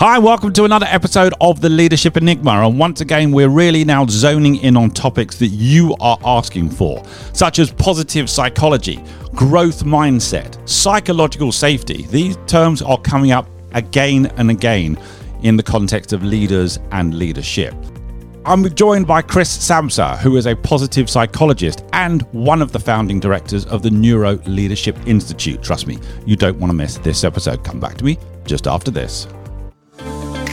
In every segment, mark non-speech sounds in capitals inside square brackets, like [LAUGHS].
Hi, welcome to another episode of the Leadership Enigma. And once again, we're really now zoning in on topics that you are asking for, such as positive psychology, growth mindset, psychological safety. These terms are coming up again and again in the context of leaders and leadership. I'm joined by Chris Samsa, who is a positive psychologist and one of the founding directors of the Neuro Leadership Institute. Trust me, you don't want to miss this episode. Come back to me just after this.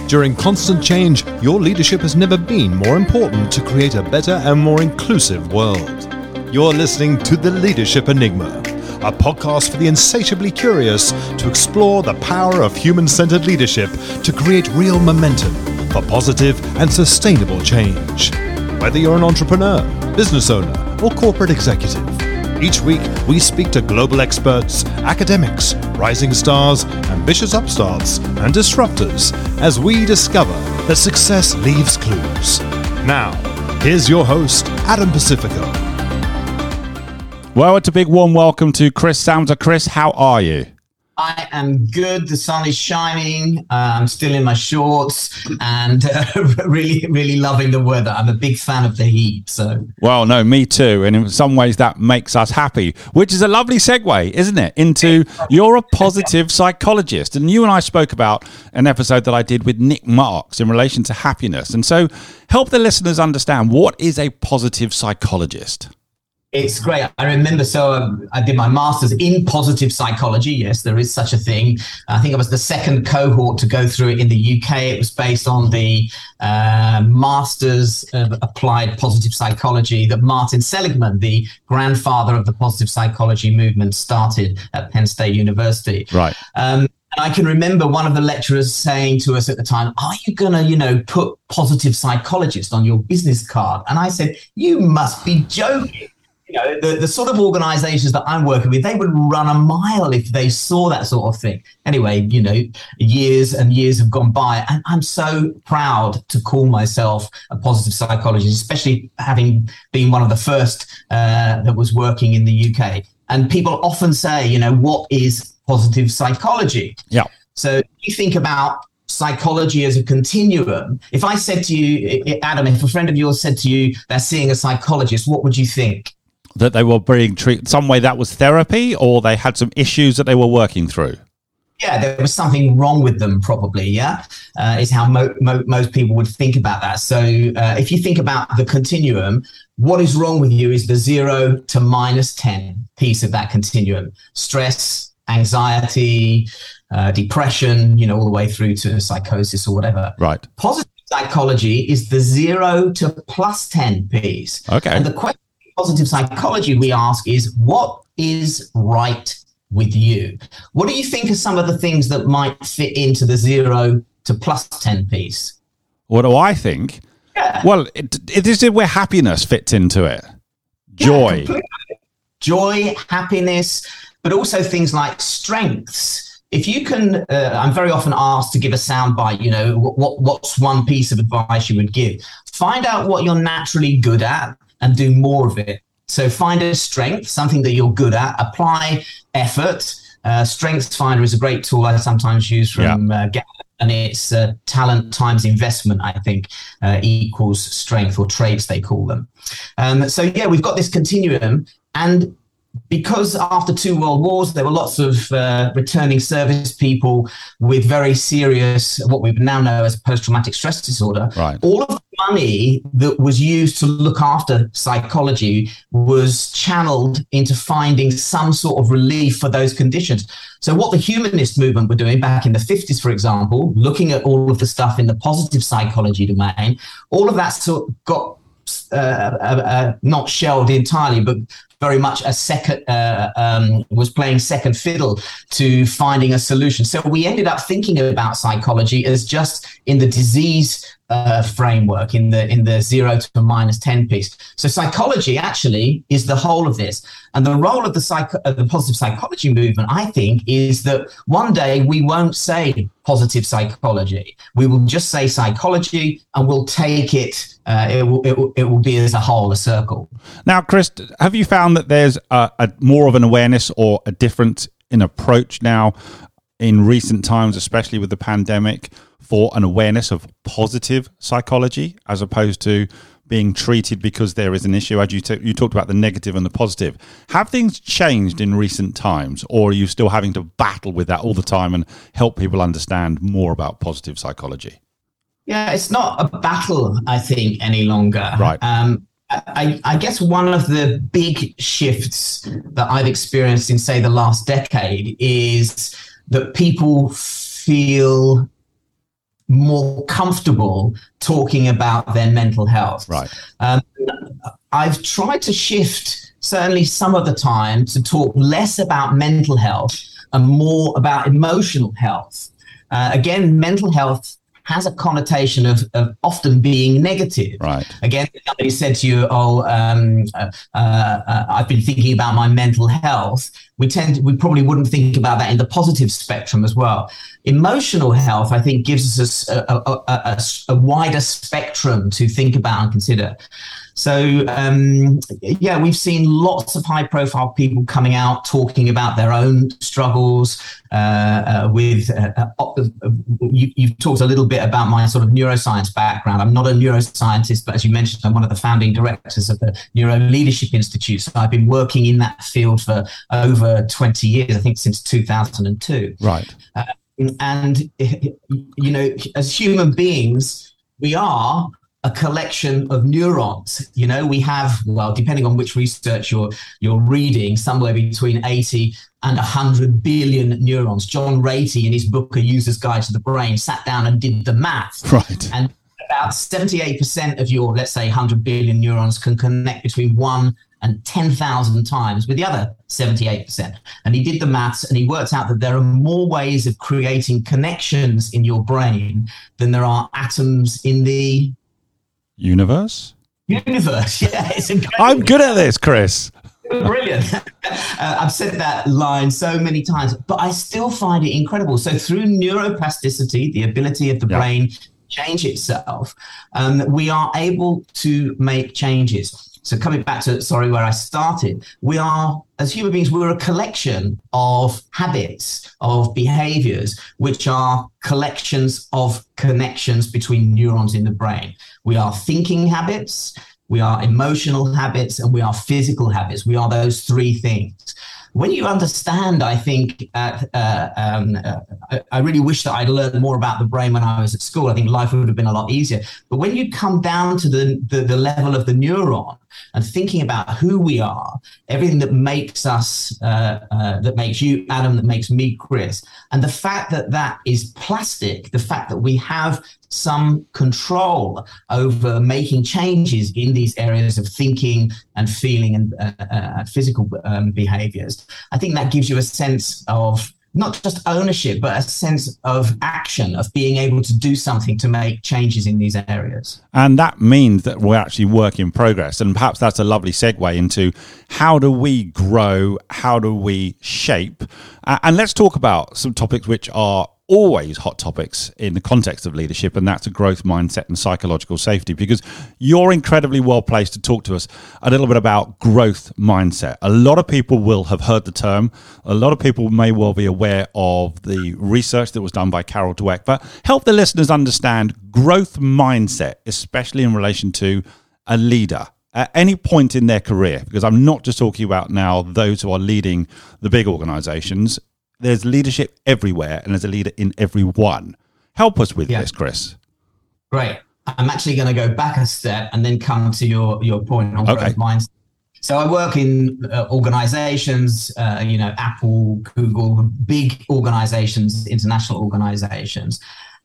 During constant change, your leadership has never been more important to create a better and more inclusive world. You're listening to The Leadership Enigma, a podcast for the insatiably curious to explore the power of human centered leadership to create real momentum for positive and sustainable change. Whether you're an entrepreneur, business owner, or corporate executive, each week, we speak to global experts, academics, rising stars, ambitious upstarts, and disruptors as we discover that success leaves clues. Now, here's your host, Adam Pacifico. Well, it's a big warm welcome to Chris Samsa. Chris, how are you? I am good. The sun is shining. I'm still in my shorts and uh, [LAUGHS] really, really loving the weather. I'm a big fan of the heat. So, well, no, me too. And in some ways, that makes us happy, which is a lovely segue, isn't it? Into you're a positive psychologist. And you and I spoke about an episode that I did with Nic Marks in relation to happiness. And so, help the listeners understand what is a positive psychologist? It's great. I remember, so um, I did my master's in positive psychology. Yes, there is such a thing. I think I was the second cohort to go through it in the UK. It was based on the uh, master's of applied positive psychology that Martin Seligman, the grandfather of the positive psychology movement, started at Penn State University. Right. Um, and I can remember one of the lecturers saying to us at the time, Are you going to, you know, put positive psychologist on your business card? And I said, You must be joking you know, the, the sort of organizations that I'm working with, they would run a mile if they saw that sort of thing. Anyway, you know, years and years have gone by, and I'm so proud to call myself a positive psychologist, especially having been one of the first uh, that was working in the UK. And people often say, you know, what is positive psychology? Yeah. So you think about psychology as a continuum. If I said to you, Adam, if a friend of yours said to you they're seeing a psychologist, what would you think? That they were being treated some way that was therapy or they had some issues that they were working through? Yeah there was something wrong with them probably yeah uh, is how mo- mo- most people would think about that. So uh, if you think about the continuum what is wrong with you is the zero to minus 10 piece of that continuum. Stress anxiety uh, depression you know all the way through to psychosis or whatever. Right. Positive psychology is the zero to plus 10 piece. Okay. And the question positive psychology we ask is what is right with you? What do you think are some of the things that might fit into the zero to plus 10 piece? What do I think? Yeah. Well, it, it is where happiness fits into it. Joy. Yeah, Joy, happiness, but also things like strengths. If you can, uh, I'm very often asked to give a soundbite. You know, what what's one piece of advice you would give? Find out what you're naturally good at and do more of it. So find a strength, something that you're good at, apply effort. Uh, Strengths Finder is a great tool I sometimes use from yeah. uh, and it's uh, talent times investment, I think, uh, equals strength or traits, they call them. Um, so, yeah, we've got this continuum. And because after two world wars there were lots of uh, returning service people with very serious what we now know as post-traumatic stress disorder right. all of the money that was used to look after psychology was channeled into finding some sort of relief for those conditions so what the humanist movement were doing back in the 50s for example looking at all of the stuff in the positive psychology domain all of that sort of got uh, uh, uh, not shelved entirely, but very much a second uh, um, was playing second fiddle to finding a solution. So we ended up thinking about psychology as just in the disease uh, framework, in the in the zero to minus ten piece. So psychology actually is the whole of this, and the role of the psych of the positive psychology movement, I think, is that one day we won't say positive psychology. We will just say psychology, and we'll take it. Uh, it, will, it, will, it will be as a whole, a circle. Now, Chris, have you found that there's a, a more of an awareness or a difference in approach now in recent times, especially with the pandemic, for an awareness of positive psychology as opposed to being treated because there is an issue. As you, t- you talked about the negative and the positive. Have things changed in recent times, or are you still having to battle with that all the time and help people understand more about positive psychology? Yeah, it's not a battle, I think, any longer. Right. Um, I, I, guess one of the big shifts that I've experienced in, say, the last decade is that people feel more comfortable talking about their mental health. Right. Um, I've tried to shift, certainly some of the time, to talk less about mental health and more about emotional health. Uh, again, mental health has a connotation of, of often being negative. Right. Again, somebody said to you, "Oh, um, uh, uh, I've been thinking about my mental health." We tend, to, we probably wouldn't think about that in the positive spectrum as well. Emotional health, I think, gives us a, a, a, a wider spectrum to think about and consider. So um, yeah, we've seen lots of high-profile people coming out talking about their own struggles. Uh, uh, with uh, uh, uh you, you've talked a little bit about my sort of neuroscience background. I'm not a neuroscientist, but as you mentioned, I'm one of the founding directors of the Neuro Leadership Institute. So I've been working in that field for over 20 years. I think since 2002. Right. Uh, and [LAUGHS] you know, as human beings, we are a collection of neurons. You know, we have, well, depending on which research you're you're reading, somewhere between 80 and 100 billion neurons. John Ratey, in his book A User's Guide to the Brain, sat down and did the math. Right. And about 78% of your, let's say, 100 billion neurons can connect between one and 10,000 times with the other 78%. And he did the maths and he worked out that there are more ways of creating connections in your brain than there are atoms in the Universe? Universe, [LAUGHS] yeah. It's incredible. I'm good at this, Chris. Brilliant. [LAUGHS] Uh, I've said that line so many times, but I still find it incredible. So, through neuroplasticity, the ability of the yeah. brain change itself, um, we are able to make changes. So coming back to sorry where I started, we are as human beings we're a collection of habits, of behaviors which are collections of connections between neurons in the brain. We are thinking habits, we are emotional habits and we are physical habits. We are those three things when you understand, I think uh, uh, um, uh, I really wish that I'd learned more about the brain when I was at school. I think life would have been a lot easier. But when you come down to the, the, the level of the neuron and thinking about who we are, everything that makes us, uh, uh, that makes you Adam, that makes me Chris, and the fact that that is plastic, the fact that we have some control over making changes in these areas of thinking and feeling and uh, uh, physical um, behaviors. I think that gives you a sense of not just ownership, but a sense of action, of being able to do something to make changes in these areas. And that means that we're actually work in progress. And perhaps that's a lovely segue into how do we grow? How do we shape? And let's talk about some topics which are always hot topics in the context of leadership, and that's a growth mindset and psychological safety. Because you're incredibly well placed to talk to us a little bit about growth mindset. A lot of people will have heard the term, a lot of people may well be aware of the research that was done by Carol Dweck, but help the listeners understand growth mindset, especially in relation to a leader at any point in their career, because I'm not just talking about now those who are leading the big organizations, there's leadership everywhere and there's a leader in everyone. Help us with yeah. this, Chris. Great. I'm actually going to go back a step and then come to your, your point on okay. growth mindset. So I work in uh, organizations, uh, you know, Apple, Google, big organizations, international organizations.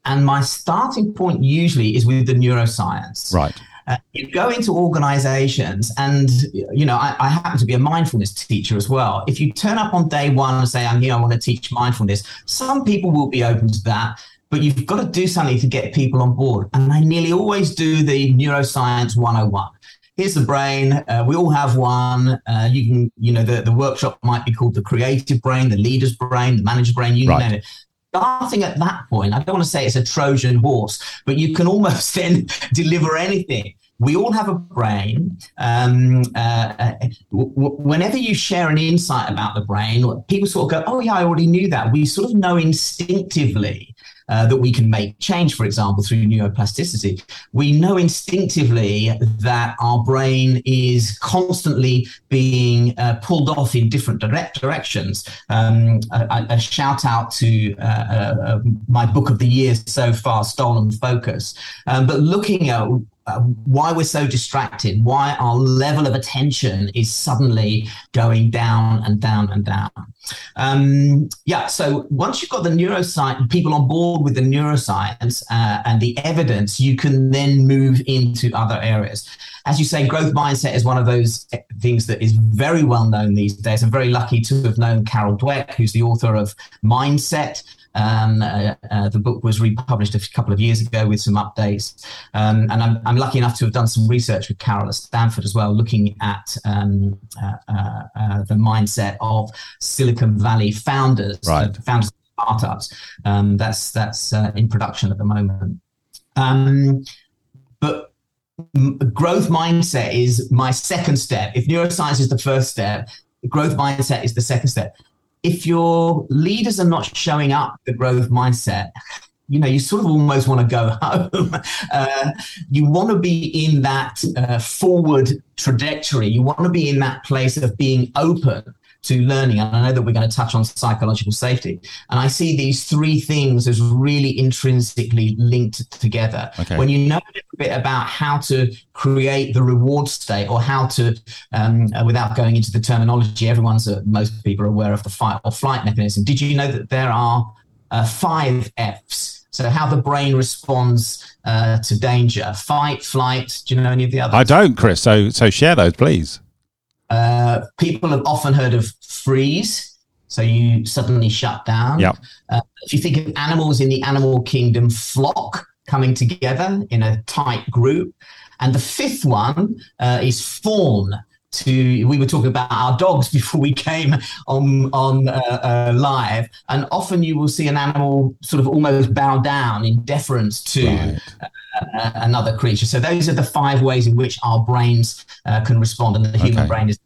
And my starting point usually is with the neuroscience. Right. Uh, you go into organizations, and you know, I, I, happen to be a mindfulness teacher as well. If you turn up on day one and say, "I'm here, I want to teach mindfulness," some people will be open to that, but you've got to do something to get people on board. And I nearly always do the neuroscience 101 here's the brain. Uh, we all have one. Uh, you can, you know, the, the workshop might be called the creative brain, the leader's brain, the manager's brain, you right. name it starting at that point, I don't want to say it's a Trojan horse, but you can almost [LAUGHS] then deliver anything. we all have a brain. Um, uh, uh w- whenever you share an insight about the brain, people sort of go, "Oh yeah, I already knew that." We sort of know instinctively uh, that we can make change, for example, through neuroplasticity. We know instinctively that our brain is constantly being uh, pulled off in different direct directions. Um, a, a, shout out to uh, uh, uh, my book of the year so far, Stolen Focus. Um, but looking at uh, why we're so distracted, why our level of attention is suddenly going down and down and down. Um, yeah, so once you've got the neuroscience, people on board with the neuroscience uh, and the evidence, you can then move into other areas. As you say, growth mindset is one of those things that is very well known these days. I'm very lucky to have known Carol Dweck, who's the author of Mindset. Um, uh, uh, the book was republished a couple of years ago with some updates. Um, and I'm, I'm, lucky enough to have done some research with Carol at Stanford as well, looking at um, uh, uh, uh the mindset of Silicon Valley founders, right. founders of startups. Um, that's that's uh, in production at the moment. Um, but growth mindset is my second step. If neuroscience is the first step, growth mindset is the second step if your leaders are not showing up the growth mindset, you know, you sort of almost want to go [LAUGHS] home. Uh, you want to be in that uh, forward trajectory. You want to be in that place of being open to learning. And I know that we're going to touch on psychological safety. And I see these three things as really intrinsically linked together. Okay. When you know a little bit about how to create the reward state or how to, um, without going into the terminology, everyone's, uh, most people are aware of the fight or flight mechanism. Did you know that there are uh, five F's? So how the brain responds uh, to danger, fight, flight. Do you know any of the others? I don't, Chris. So so share those, please. Uh, people have often heard of freeze. So you suddenly shut down. Yep. Uh, if you think of animals in the animal kingdom, flock coming together in a tight group. And the fifth one uh, is fawn. To we were talking about our dogs [LAUGHS] before we came on on uh, uh, live, and often you will see an animal sort of almost bow down in deference to right. Uh, another creature. So those are the five ways in which our brains uh, can respond, and the human okay. brain is.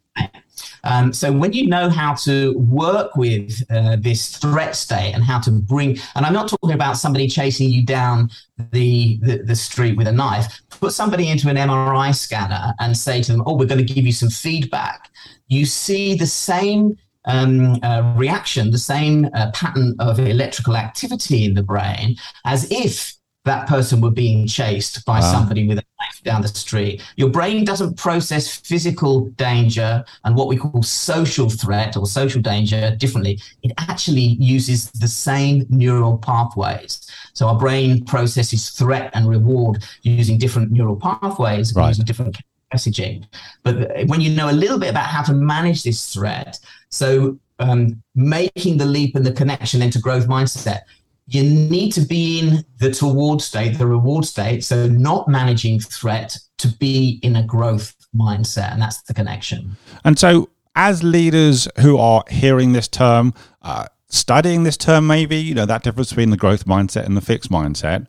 Um, so when you know how to work with uh, this threat state and how to bring, and I'm not talking about somebody chasing you down the, the, the street with a knife, put somebody into an MRI scanner and say to them, "Oh, we're going to give you some feedback." You see the same um, uh, reaction, the same uh, pattern of electrical activity in the brain, as if that person were being chased by wow. somebody with a knife down the street. Your brain doesn't process physical danger and what we call social threat or social danger differently. It actually uses the same neural pathways. So our brain processes threat and reward using different neural pathways, right. using different messaging. But when you know a little bit about how to manage this threat, so um, making the leap and the connection into growth mindset, you need to be in the toward state, the reward state. So not managing threat to be in a growth mindset. And that's the connection. And so as leaders who are hearing this term, uh, studying this term, maybe, you know, that difference between the growth mindset and the fixed mindset,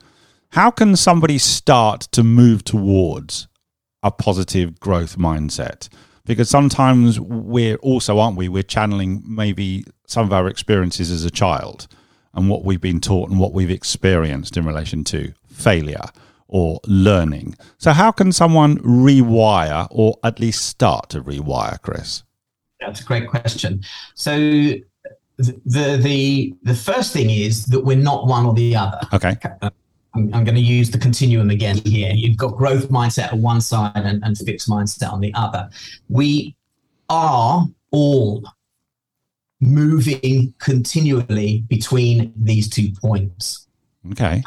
how can somebody start to move towards a positive growth mindset? Because sometimes we're also, aren't we? We're channeling maybe some of our experiences as a child and what we've been taught and what we've experienced in relation to failure or learning. So, how can someone rewire or at least start to rewire, Chris? That's a great question. So, the the the first thing is that we're not one or the other. Okay. Uh, I'm, I'm going to use the continuum again here. You've got growth mindset on one side and, and fixed mindset on the other. We are all moving continually between these two points. Okay.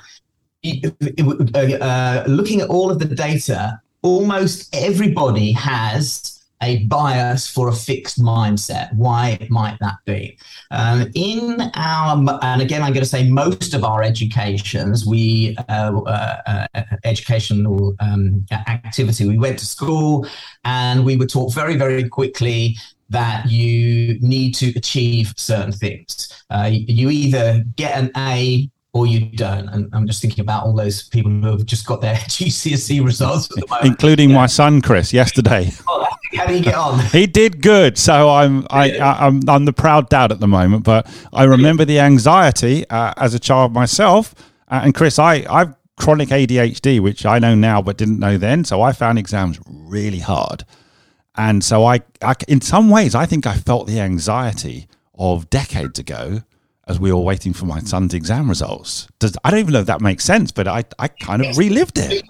Uh, looking at all of the data, almost everybody has a bias for a fixed mindset. Why might that be? Um, in our, and again, I'm going to say most of our educations, we uh, uh, uh, educational um, activity, we went to school and we were taught very, very quickly that you need to achieve certain things. Uh, you either get an A or you don't. And I'm just thinking about all those people who have just got their [LAUGHS] GCSE results, including yeah. my son Chris yesterday. Oh, how did he get on? he did good. So I'm I, I, am I'm the proud dad at the moment. But I remember the anxiety uh, as a child myself. Uh, and Chris, I I've chronic ADHD, which I know now but didn't know then. So I found exams really hard. And so I, I in some ways, I think I felt the anxiety of decades ago as we were waiting for my son's exam results. Does, I don't even know if that makes sense, but I, I kind of relived it.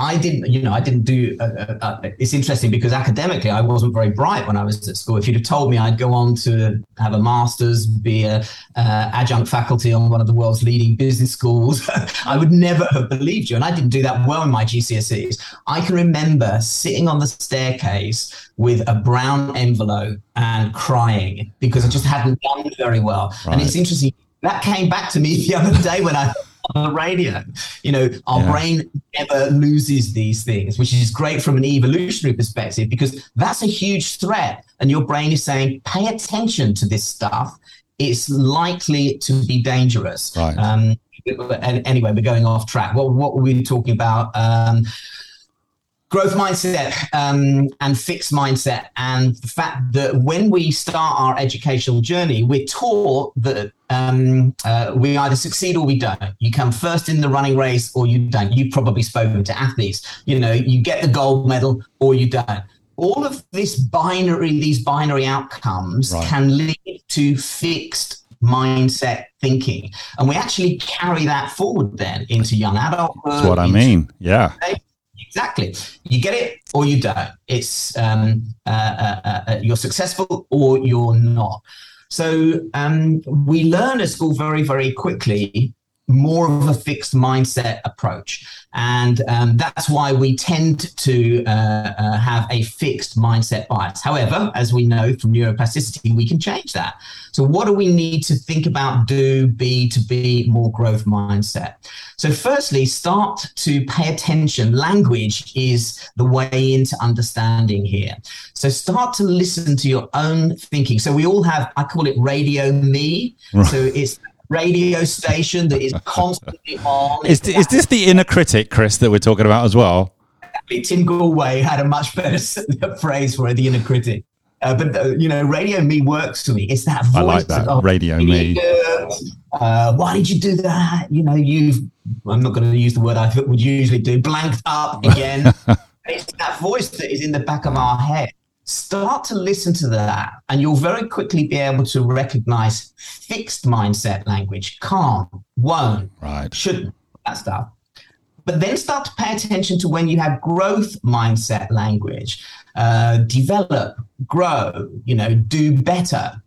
I didn't, you know, I didn't do. Uh, uh, uh, it's interesting because academically, I wasn't very bright when I was at school. If you'd have told me I'd go on to have a master's, be a uh, adjunct faculty on one of the world's leading business schools, [LAUGHS] I would never have believed you. And I didn't do that well in my GCSEs. I can remember sitting on the staircase with a brown envelope and crying because I just hadn't done very well. Right. And it's interesting that came back to me the other day when I on the radio. You know, our yeah. brain never loses these things, which is great from an evolutionary perspective because that's a huge threat. And your brain is saying, pay attention to this stuff. It's likely to be dangerous. Right. Um, and anyway, we're going off track. What, what were we talking about? Um, growth mindset um, and fixed mindset and the fact that when we start our educational journey we're taught that um, uh, we either succeed or we don't. You come first in the running race or you don't. You've probably spoken to athletes. You know you get the gold medal or you don't. All of this binary these binary outcomes right. can lead to fixed mindset thinking. And we actually carry that forward then into young adulthood that's what i mean. Yeah Exactly. You get it or you don't. It's um, uh, uh, uh, uh, you're successful or you're not. So um, we learn at school very, very quickly more of a fixed mindset approach. And um, that's why we tend to uh, uh, have a fixed mindset bias. However, as we know from neuroplasticity, we can change that. So, what do we need to think about, do, be to be more growth mindset? So, firstly, start to pay attention. Language is the way into understanding here. So, start to listen to your own thinking. So, we all have, I call it radio me. Right. So, it's radio station that is constantly [LAUGHS] on. Is, is this the inner critic, Chris, that we're talking about as well? Tim Gallwey had a much better [LAUGHS] phrase for it, the inner critic. Uh, but uh, you know, radio me works for me. It's that voice. I like that of, radio me. Uh, why did you do that? You know, you've. I'm not going to use the word I would usually do. Blanked up again. [LAUGHS] it's that voice that is in the back of our head start to listen to that and you'll very quickly be able to recognize fixed mindset language can't won't right. shouldn't that stuff. But then start to pay attention to when you have growth mindset language uh, develop grow you know do better.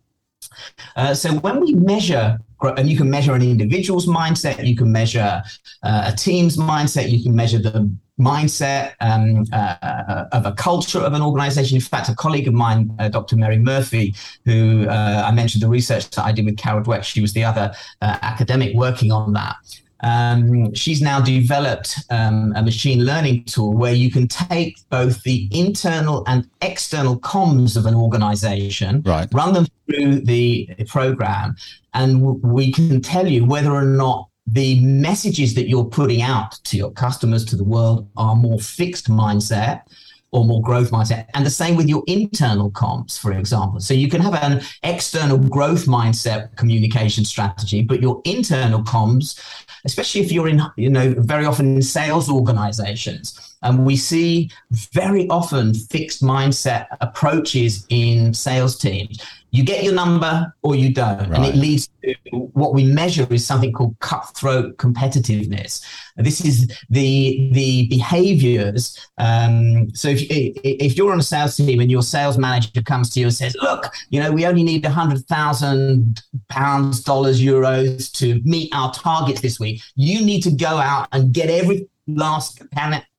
Uh, so when we measure and you can measure an individual's mindset you can measure uh, a team's mindset you can measure the mindset um, uh, of a culture of an organization. In fact, a colleague of mine, uh, Dr. Mary Murphy, who uh, I mentioned the research that I did with Carol Dweck, she was the other uh, academic working on that. Um, she's now developed um, a machine learning tool where you can take both the internal and external comms of an organization, right. run them through the program, and w- we can tell you whether or not the messages that you're putting out to your customers, to the world, are more fixed mindset or more growth mindset. And the same with your internal comms, for example. So you can have an external growth mindset communication strategy, but your internal comms, especially if you're in, you know, very often in sales organizations, and we see very often fixed mindset approaches in sales teams you get your number or you don't. Right. And it leads to what we measure is something called cutthroat competitiveness. This is the the behaviors. Um, so if, if you're on a sales team and your sales manager comes to you and says, look, you know, we only need a hundred thousand pounds, dollars, euros to meet our targets this week. You need to go out and get every last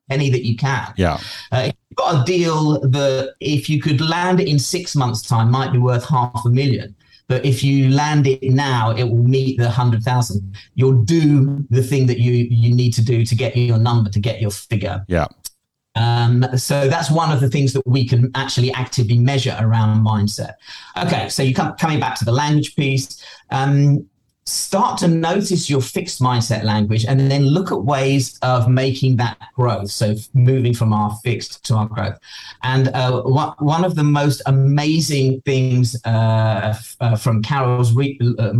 penny that you can. Yeah. Uh, you've got a deal that if you could land it in six months' time might be worth half a million. But if you land it now, it will meet the hundred thousand. You'll do the thing that you you need to do to get your number, to get your figure. Yeah. Um, so that's one of the things that we can actually actively measure around mindset. Okay, so you come coming back to the language piece. Um, start to notice your fixed mindset language and then look at ways of making that growth. So moving from our fixed to our growth. And uh, one of the most amazing things uh, f- uh, from Carol's re- uh,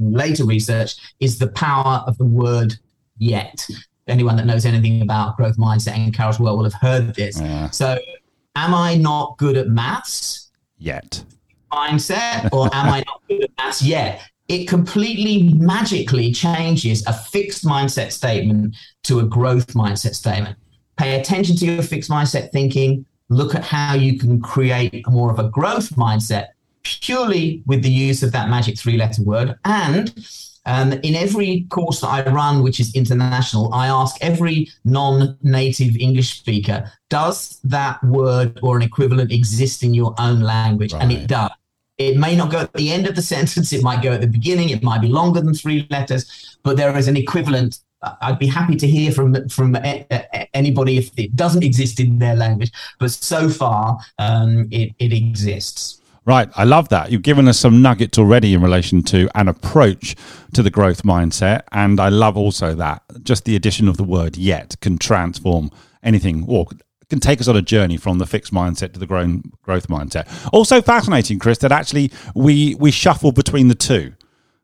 later research is the power of the word yet. Anyone that knows anything about growth mindset and Carol's work will have heard this. Yeah. So am I not good at maths? Yet mindset or am I not good at maths yet? It completely magically changes a fixed mindset statement to a growth mindset statement. Pay attention to your fixed mindset thinking. Look at how you can create more of a growth mindset purely with the use of that magic three letter word. And um, in every course that I run, which is international, I ask every non native English speaker, does that word or an equivalent exist in your own language? Right. And it does. It may not go at the end of the [LAUGHS] sentence. It might go at the beginning. It might be longer than three letters, but there is an equivalent. I'd be happy to hear from from anybody if it doesn't exist in their language. But so far, um, it, it exists. Right. I love that. You've given us some nuggets already in relation to an approach to the growth mindset. And I love also that just the addition of the word yet can transform anything or can take us on a journey from the fixed mindset to the grown growth mindset. Also fascinating, Chris, that actually we we shuffle between the two.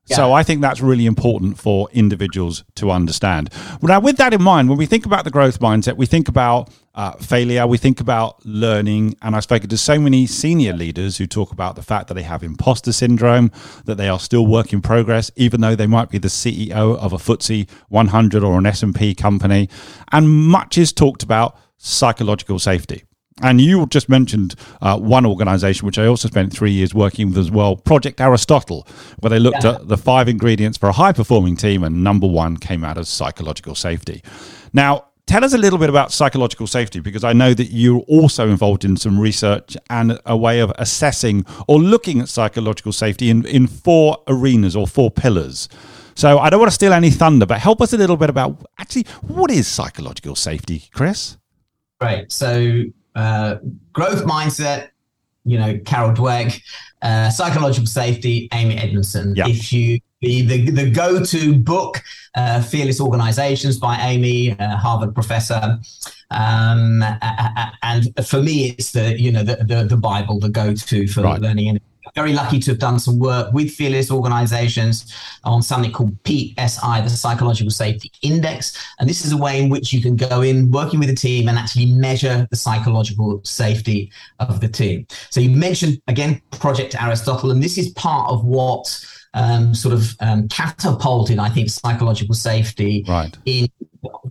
Yeah. So I think that's really important for individuals to understand. Now, with that in mind, when we think about the growth mindset, we think about uh, failure, we think about learning, and I've spoken to so many senior leaders who talk about the fact that they have imposter syndrome, that they are still work in progress, even though they might be the CEO of a FTSE 100 or an S&P company, and much is talked about psychological safety. And you just mentioned uh, one organization, which I also spent three years working with as well, Project Aristotle, where they looked yeah. at the five ingredients for a high performing team, and number one came out as psychological safety. Now, tell us a little bit about psychological safety, because I know that you're also involved in some research and a way of assessing or looking at psychological safety in, in four arenas or four pillars. So I don't want to steal any thunder, but help us a little bit about actually what is psychological safety, Chris? Right. So uh, growth mindset, you know, Carol Dweck, uh, psychological safety, Amy Edmondson. Yeah. If you the, the, the go-to book, uh, Fearless Organizations by Amy, uh, Harvard professor. Um, and for me, it's the, you know, the, the, the Bible, the go-to for right. learning very lucky to have done some work with fearless organizations on something called PSI, the Psychological Safety Index. And this is a way in which you can go in working with a team and actually measure the psychological safety of the team. So you mentioned again Project Aristotle, and this is part of what um, sort of um, catapulted, I think, psychological safety right. in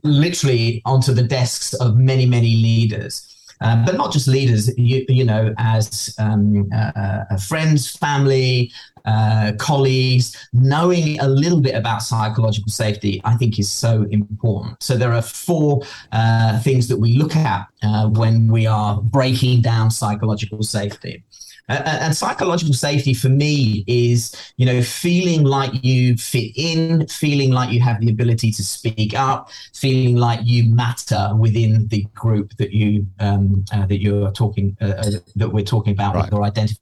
literally onto the desks of many, many leaders um, but not just leaders, you, you know, as um, uh, uh, friends, family, uh, colleagues, knowing a little bit about psychological safety, I think is so important. So there are four uh, things that we look at uh, when we are breaking down psychological safety. Uh, and psychological safety for me is, you know, feeling like you fit in, feeling like you have the ability to speak up, feeling like you matter within the group that you um, uh, that you're talking uh, uh that we're talking about right. or identifying.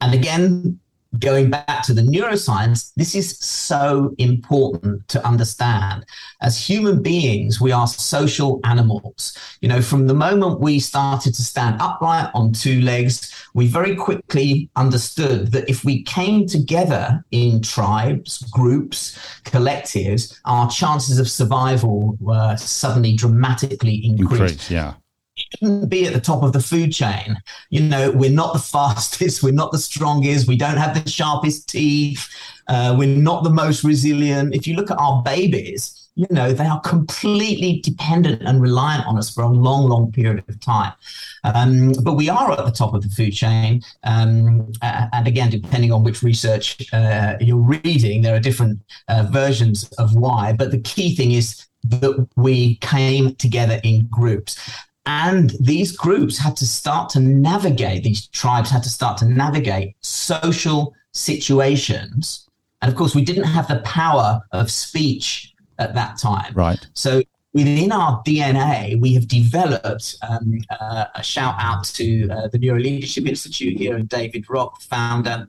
And again, going back to the neuroscience, this is so important to understand. As human beings, we are social animals. You know, from the moment we started to stand upright on two legs, we very quickly understood that if we came together in tribes, groups, collectives, our chances of survival were suddenly dramatically increased. Increase, yeah shouldn't be at the top of the food chain. You know, we're not the [LAUGHS] fastest, we're not the strongest, we don't have the sharpest teeth, uh, we're not the most resilient. If you look at our babies, you know, they are completely dependent and reliant on us for a long, long period of time. Um, but we are at the top of the food chain. Um, and again, depending on which research uh, you're reading, there are different uh, versions of why. But the key thing is that we came together in groups. And these groups had to start to navigate, these tribes had to start to navigate social situations. And of course, we didn't have the power of speech at that time. Right. So within our DNA, we have developed um, uh, a shout out to uh, the Neuro Leadership Institute here and David Rock, founder.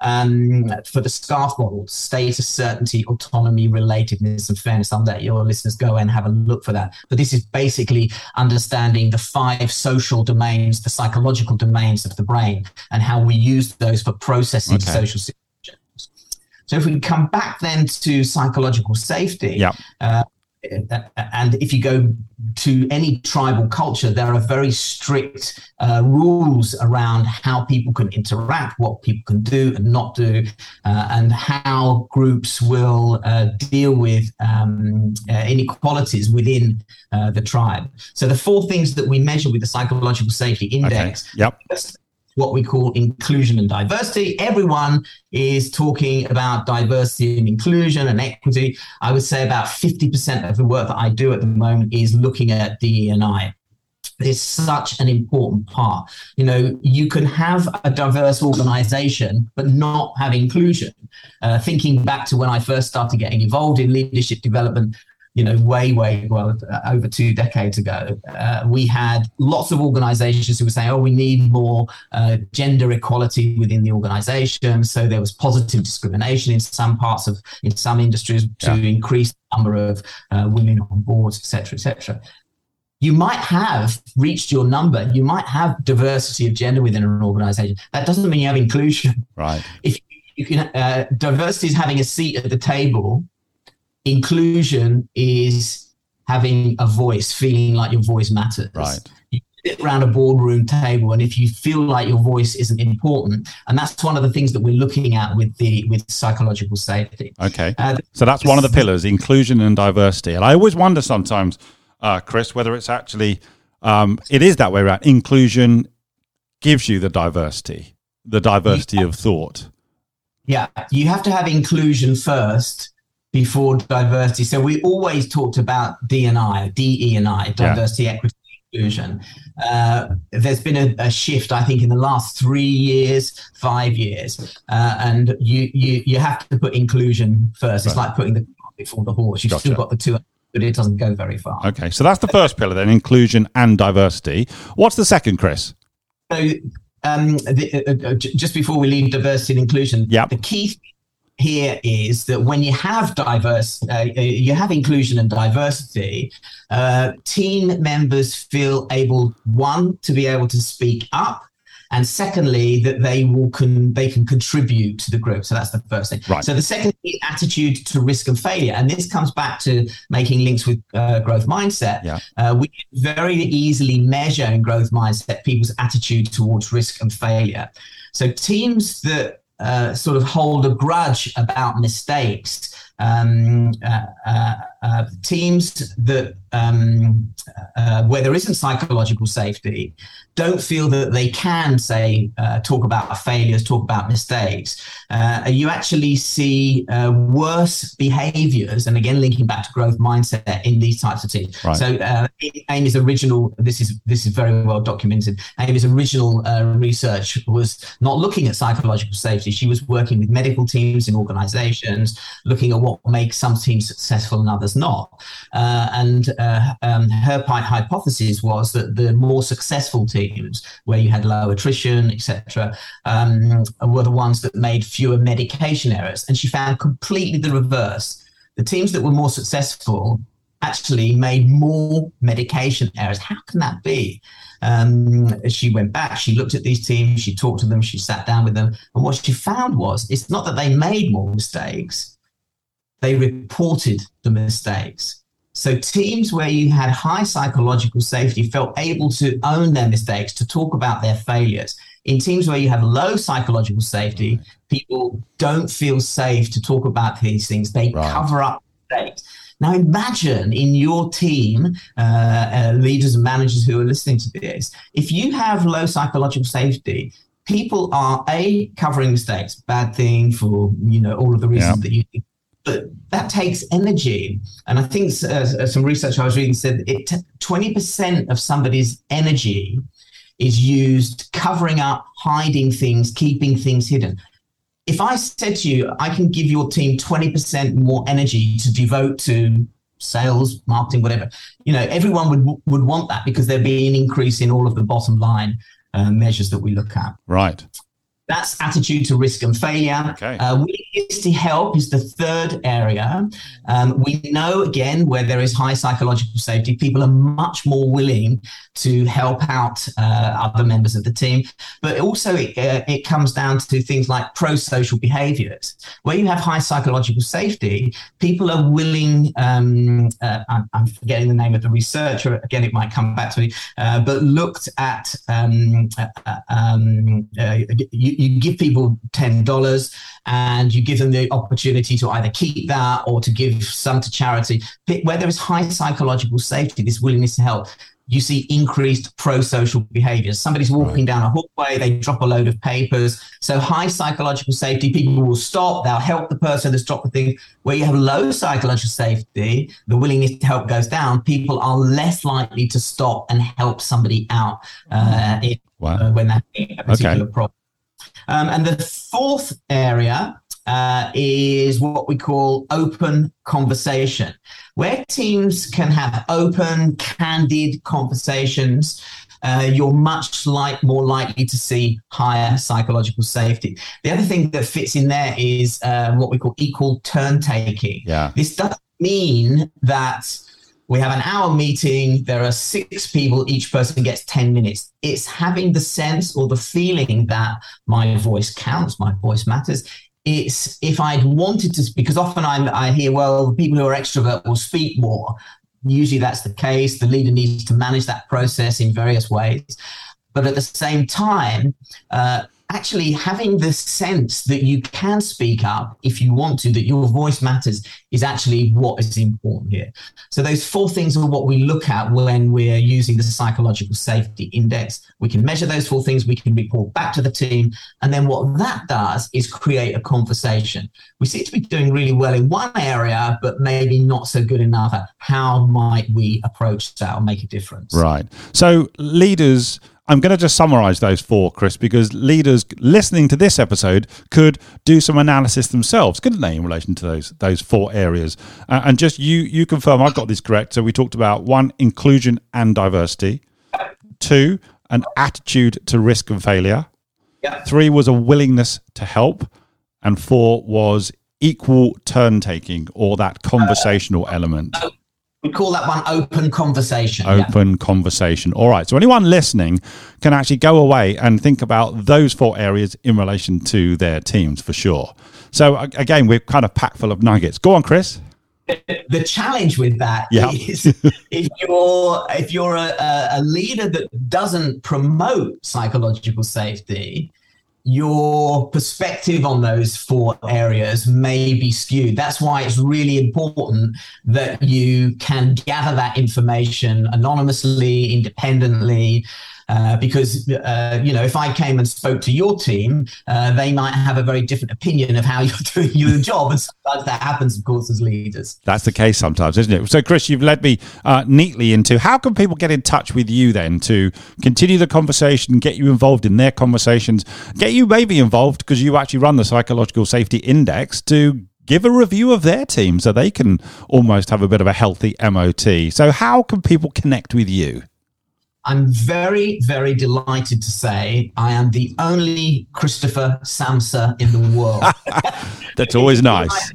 Um, for the SCARF model, status, certainty, autonomy, relatedness, and fairness. I'll let your listeners go and have a look for that. But this is basically understanding the five social domains, the psychological domains of the brain, and how we use those for processing okay. social situations. So if we come back then to psychological safety, yeah. Uh, and if you go to any tribal culture, there are very strict uh, rules around how people can interact, what people can do and not do, uh, and how groups will uh, deal with um, uh, inequalities within uh, the tribe. So, the four things that we measure with the psychological safety index. Okay. Yep what we call inclusion and diversity. Everyone is talking about diversity and inclusion and equity. I would say about 50% of the work that I do at the moment is looking at DE&I. It's such an important part. You know, you can have a diverse organization, but not have inclusion. Uh, thinking back to when I first started getting involved in leadership development, you know, way, way, well, uh, over two decades ago, uh, we had lots of organizations who were saying, oh, we need more uh, gender equality within the organization. So there was positive discrimination in some parts of, in some industries to yeah. increase the number of uh, women on boards, et cetera, et cetera. You might have reached your number. You might have diversity of gender within an organization. That doesn't mean you have inclusion. Right. If you can, uh, diversity is having a seat at the table inclusion is having a voice, feeling like your voice matters. Right. You sit around a boardroom table, and if you feel like your voice isn't important, and that's one of the things that we're looking at with the with psychological safety. Okay. Uh, so that's one of the pillars: inclusion and diversity. And I always wonder sometimes, uh, Chris, whether it's actually um, it is that way around. Inclusion gives you the diversity, the diversity yeah. of thought. Yeah, you have to have inclusion first before diversity. So we always talked about D&I, DE&I, diversity, yeah. equity, inclusion. Uh, there's been a, a, shift, I think, in the last three years, five years, uh, and you, you you have to put inclusion first. It's like putting the before the horse. You've gotcha. still got the two, but it doesn't go very far. Okay, so that's the first pillar then: inclusion and diversity. What's the second, Chris? So um, the, uh, uh just before we leave diversity and inclusion, yep. the key here is that when you have diverse, uh, uh, you have inclusion and diversity, uh, team members feel able one to be able to speak up, and secondly that they will can they can contribute to the group. So that's the first thing. Right. So the second is attitude to risk and failure, and this comes back to making links with uh, growth mindset. Yeah. Uh, we very easily measure in growth mindset people's attitude towards risk and failure. So teams that uh, sort of hold a grudge about mistakes. Um, uh, uh, uh teams that um, uh, where there isn't psychological safety don't feel that they can say uh, talk about failures talk about mistakes. Uh, you actually see uh, worse behaviors and again linking back to growth mindset in these types of teams. Right. so uh, amy's original this is this is very well documented. Amy's original uh, research was not looking at psychological safety. She was working with medical teams in organizations looking at what makes some teams successful and others not and uh, um, her hypothesis was that the more successful teams, where you had low attrition, etc., um, were the ones that made fewer medication errors. And she found completely the reverse. The teams that were more successful actually made more medication errors. How can that be? Um, she went back, she looked at these teams, she talked to them, she sat down with them, and what she found was it's not that they made more mistakes, they reported the mistakes. So teams where you had high psychological safety felt able to own their mistakes, to talk about their failures. In teams where you have low psychological safety, people don't feel safe to talk about these things. They right. cover up mistakes. Now imagine in your team, uh, uh, leaders and managers who are listening to this, if you have low psychological safety, people are a covering mistakes, bad thing for you know all of the reasons yeah. that you but that takes energy. And I think uh, uh some research I was reading said it t- 20% of somebody's energy is used covering up, hiding things, keeping things hidden. If I said to you, I can give your team 20% more energy to devote to sales, marketing, whatever, you know, everyone would would want that because there'd be an increase in all of the bottom line uh, measures that we look at. Right. That's attitude to risk and failure. Okay. Uh, willingness to help is the third area. Um, we know again where there is high psychological safety, people are much more willing to help out uh, other members of the team. But also, it, uh, it comes down to things like pro-social behaviors. Where you have high psychological safety, people are willing. Um, uh, I'm, I'm, forgetting the name of the researcher. Again, it might come back to me. Uh, but looked at um, uh, um, you, you give people ten dollars and you give them the opportunity to either keep that or to give some to charity. Where there is high psychological safety, this willingness to help, you see increased pro-social behaviors. Somebody's walking down a hallway, they drop a load of papers. So high psychological safety, people will stop, they'll help the person that's dropped the thing. Where you have low psychological safety, the willingness to help goes down. People are less likely to stop and help somebody out uh, if, wow. uh, when they're having a particular okay. problem. Um, and the fourth area uh, is what we call open conversation, where teams can have open, candid conversations. Uh, you're much like more likely to see higher psychological safety. The other thing that fits in there is um, what we call equal turn taking. Yeah. This doesn't mean that we have an hour meeting. There are six people. Each person gets 10 minutes. It's having the sense or the feeling that my voice counts, my voice matters. It's if I'd wanted to, because often I'm, I hear, well, people who are extrovert will speak more. Usually that's the case. The leader needs to manage that process in various ways. But at the same time, uh, actually having the sense that you can speak up if you want to, that your voice matters, is actually what is important here. So, those four things are what we look at when we're using the psychological safety index. We can measure those four things, we can report back to the team. And then what that does is create a conversation. We seem to be doing really well in one area, but maybe not so good in another. How might we approach that or make a difference? Right. So, leaders I'm going to just summarize those four, Chris, because leaders listening to this episode could do some analysis themselves, couldn't they, in relation to those those four areas? Uh, and just you you confirm I've got this correct. So we talked about one, inclusion and diversity. Two, an attitude to risk and failure. Yeah. Three was a willingness to help, and four was equal turn taking or that conversational element. We call that one open conversation. Open yeah. conversation. All right. So anyone listening can actually go away and think about those four areas in relation to their teams for sure. So again, we're kind of packed full of nuggets. Go on, Chris. The challenge with that yep. is [LAUGHS] if you're if you're a, a leader that doesn't promote psychological safety, your perspective on those four areas may be skewed. That's why it's really important that you can gather that information anonymously, independently, uh, because uh, you know if I came and spoke to your team, uh, they might have a very different opinion of how [LAUGHS] you're doing your job, and sometimes that happens, of course, as leaders. That's the case sometimes, isn't it? So, Chris, you've led me uh, neatly into how can people get in touch with you then to continue the conversation, get you involved in their conversations, get you maybe involved because you actually run the psychological safety index to give a review of their team so they can almost have a bit of a healthy MOT. So, how can people connect with you? I'm very, very delighted to say I am the only Christopher Samsa in the world. [LAUGHS] That's always [LAUGHS] nice.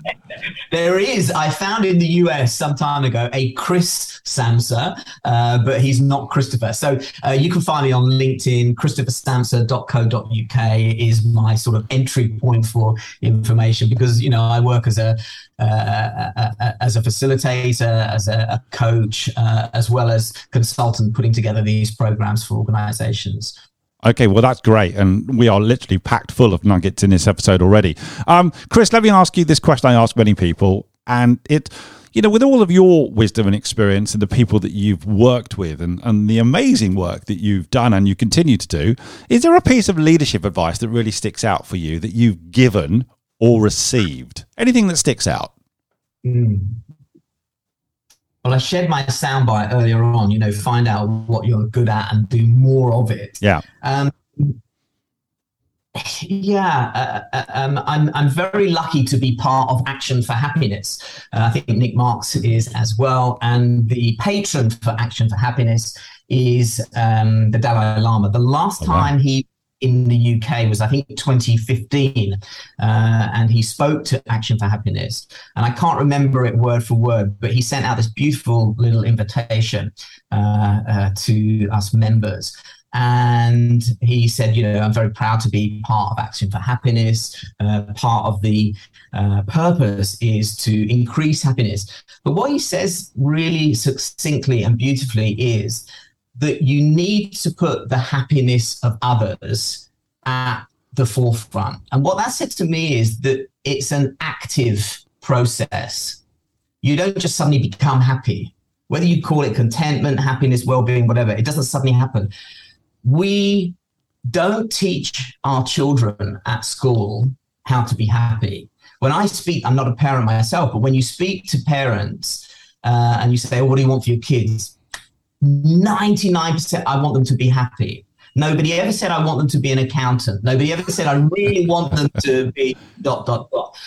There is, I found in the US some time ago a Chris Samsa, uh, but he's not Christopher. So uh, you can find me on LinkedIn. ChristopherSamsa.co.uk is my sort of entry point for information because, you know, I work as a, uh, as a facilitator, as a, coach, uh, as well as consultant putting together these programs for organizations. Okay, well, that's great. And we are literally packed full of nuggets in this episode already. Um, Chris, let me ask you this question I ask many people. And it, you know, with all of your wisdom and experience and the people that you've worked with and, and the amazing work that you've done and you continue to do, is there a piece of leadership advice that really sticks out for you that you've given or received? Anything that sticks out? Mm. Well, I shared my soundbite earlier on. You know, find out what you're good at and do more of it. Yeah. Um, yeah, uh, uh, um, I'm I'm very lucky to be part of Action for Happiness. Uh, I think Nic Marks is as well, and the patron for Action for Happiness is um, the Dalai Lama. The last oh, time he in the UK was, I think, 2015. Uh, and he spoke to Action for Happiness. And I can't remember it word for word, but he sent out this beautiful little invitation uh, uh, to us members. And he said, you know, I'm very proud to be part of Action for Happiness. Uh, part of the uh, purpose is to increase happiness. But what he says really succinctly and beautifully is that you need to put the happiness of others at the forefront. And what that said to me is that it's an active process. You don't just suddenly become happy. Whether you call it contentment, happiness, well being, whatever, it doesn't suddenly happen. We don't teach our children at school how to be happy. When I speak, I'm not a parent myself, but when you speak to parents uh, and you say, oh, What do you want for your kids? 99% I want them to be happy. Nobody ever said I want them to be an accountant. Nobody ever said I really want them to be dot dot dot.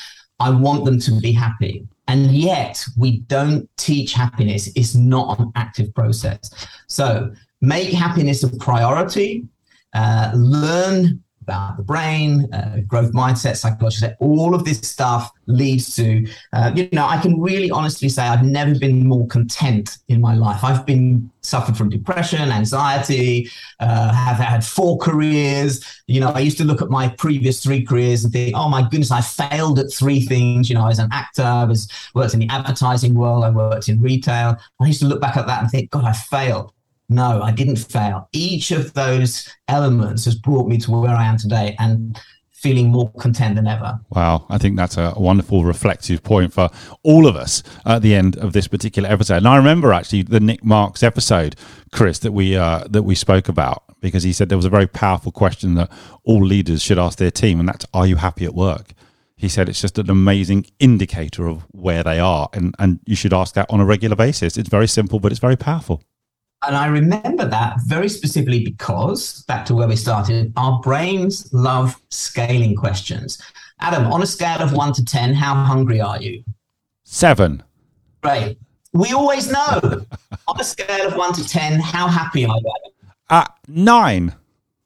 I want them to be happy. And yet we don't teach happiness. It's not an active process. So make happiness a priority. Uh, learn about the brain, uh, growth mindset, psychology, all of this stuff leads to, uh, you know, I can really honestly say I've never been more content in my life. I've been suffered from depression, anxiety, uh, have had four careers. You know, I used to look at my previous three careers and think, oh my goodness, I failed at three things. You know, I was an actor, I was worked in the advertising world, I worked in retail. I used to look back at that and think, God, I failed. No, I didn't fail. Each of those elements has brought me to where I am today and feeling more content than ever. Wow, I think that's a wonderful reflective point for all of us at the end of this particular episode. And I remember actually the Nic Marks episode, Chris, that we uh, that we spoke about because he said there was a very powerful question that all leaders should ask their team, and that's, "Are you happy at work?" He said it's just an amazing indicator of where they are, and and you should ask that on a regular basis. It's very simple, but it's very powerful. And I remember that very specifically because, back to where we started, our brains love scaling questions. Adam, on a scale of one to 10, how hungry are you? Seven. Great. We always know. [LAUGHS] on a scale of one to 10, how happy are you? Uh, nine.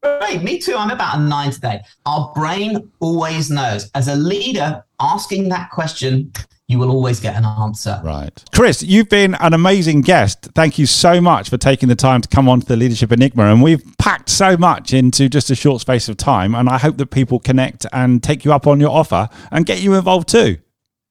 Great. Me too. I'm about a nine today. Our brain always knows. As a leader, asking that question you will always get an answer. Right. Chris, you've been an amazing guest. Thank you so much for taking the time to come on to the Leadership Enigma. And we've packed so much into just a short space of time. And I hope that people connect and take you up on your offer and get you involved too.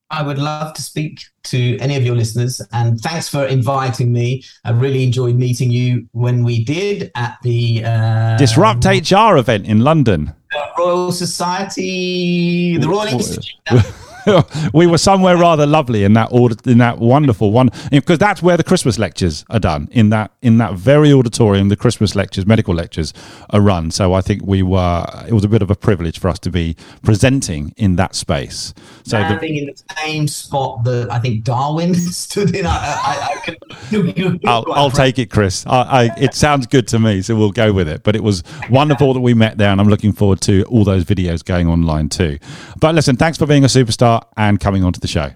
I would love to speak to any of your listeners. And thanks for inviting me. I really enjoyed meeting you when we did at the uh, Disrupt HR event in London. Royal Society, the Royal Institute. [LAUGHS] we were somewhere rather lovely in that order, in that wonderful one, because that's where the Christmas lectures are done. In that in that very auditorium, the Christmas lectures, medical lectures, are run. So I think we were. It was a bit of a privilege for us to be presenting in that space. So the, in the same spot that I think Darwin [LAUGHS] stood in. I, I, I can, I'll, I'll take it, Chris. I, it sounds good to me, so we'll go with it. But it was wonderful that we met there, and I'm looking forward to all those videos going online too. But listen, thanks for being a superstar and coming onto the show.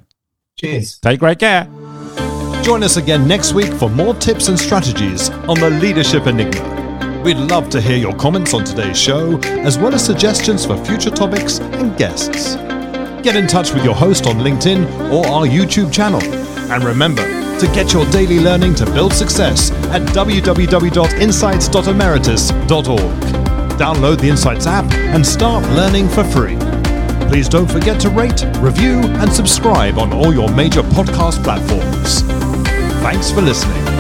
Cheers. Take great care. Join us again next week for more tips and strategies on the Leadership Enigma. We'd love to hear your comments on today's show, as well as suggestions for future topics and guests. Get in touch with your host on LinkedIn or our YouTube channel. And remember to get your daily learning to build success at www.insights.emeritus.org. Download the Insights app and start learning for free. Please don't forget to rate, review, and subscribe on all your major podcast platforms. Thanks for listening.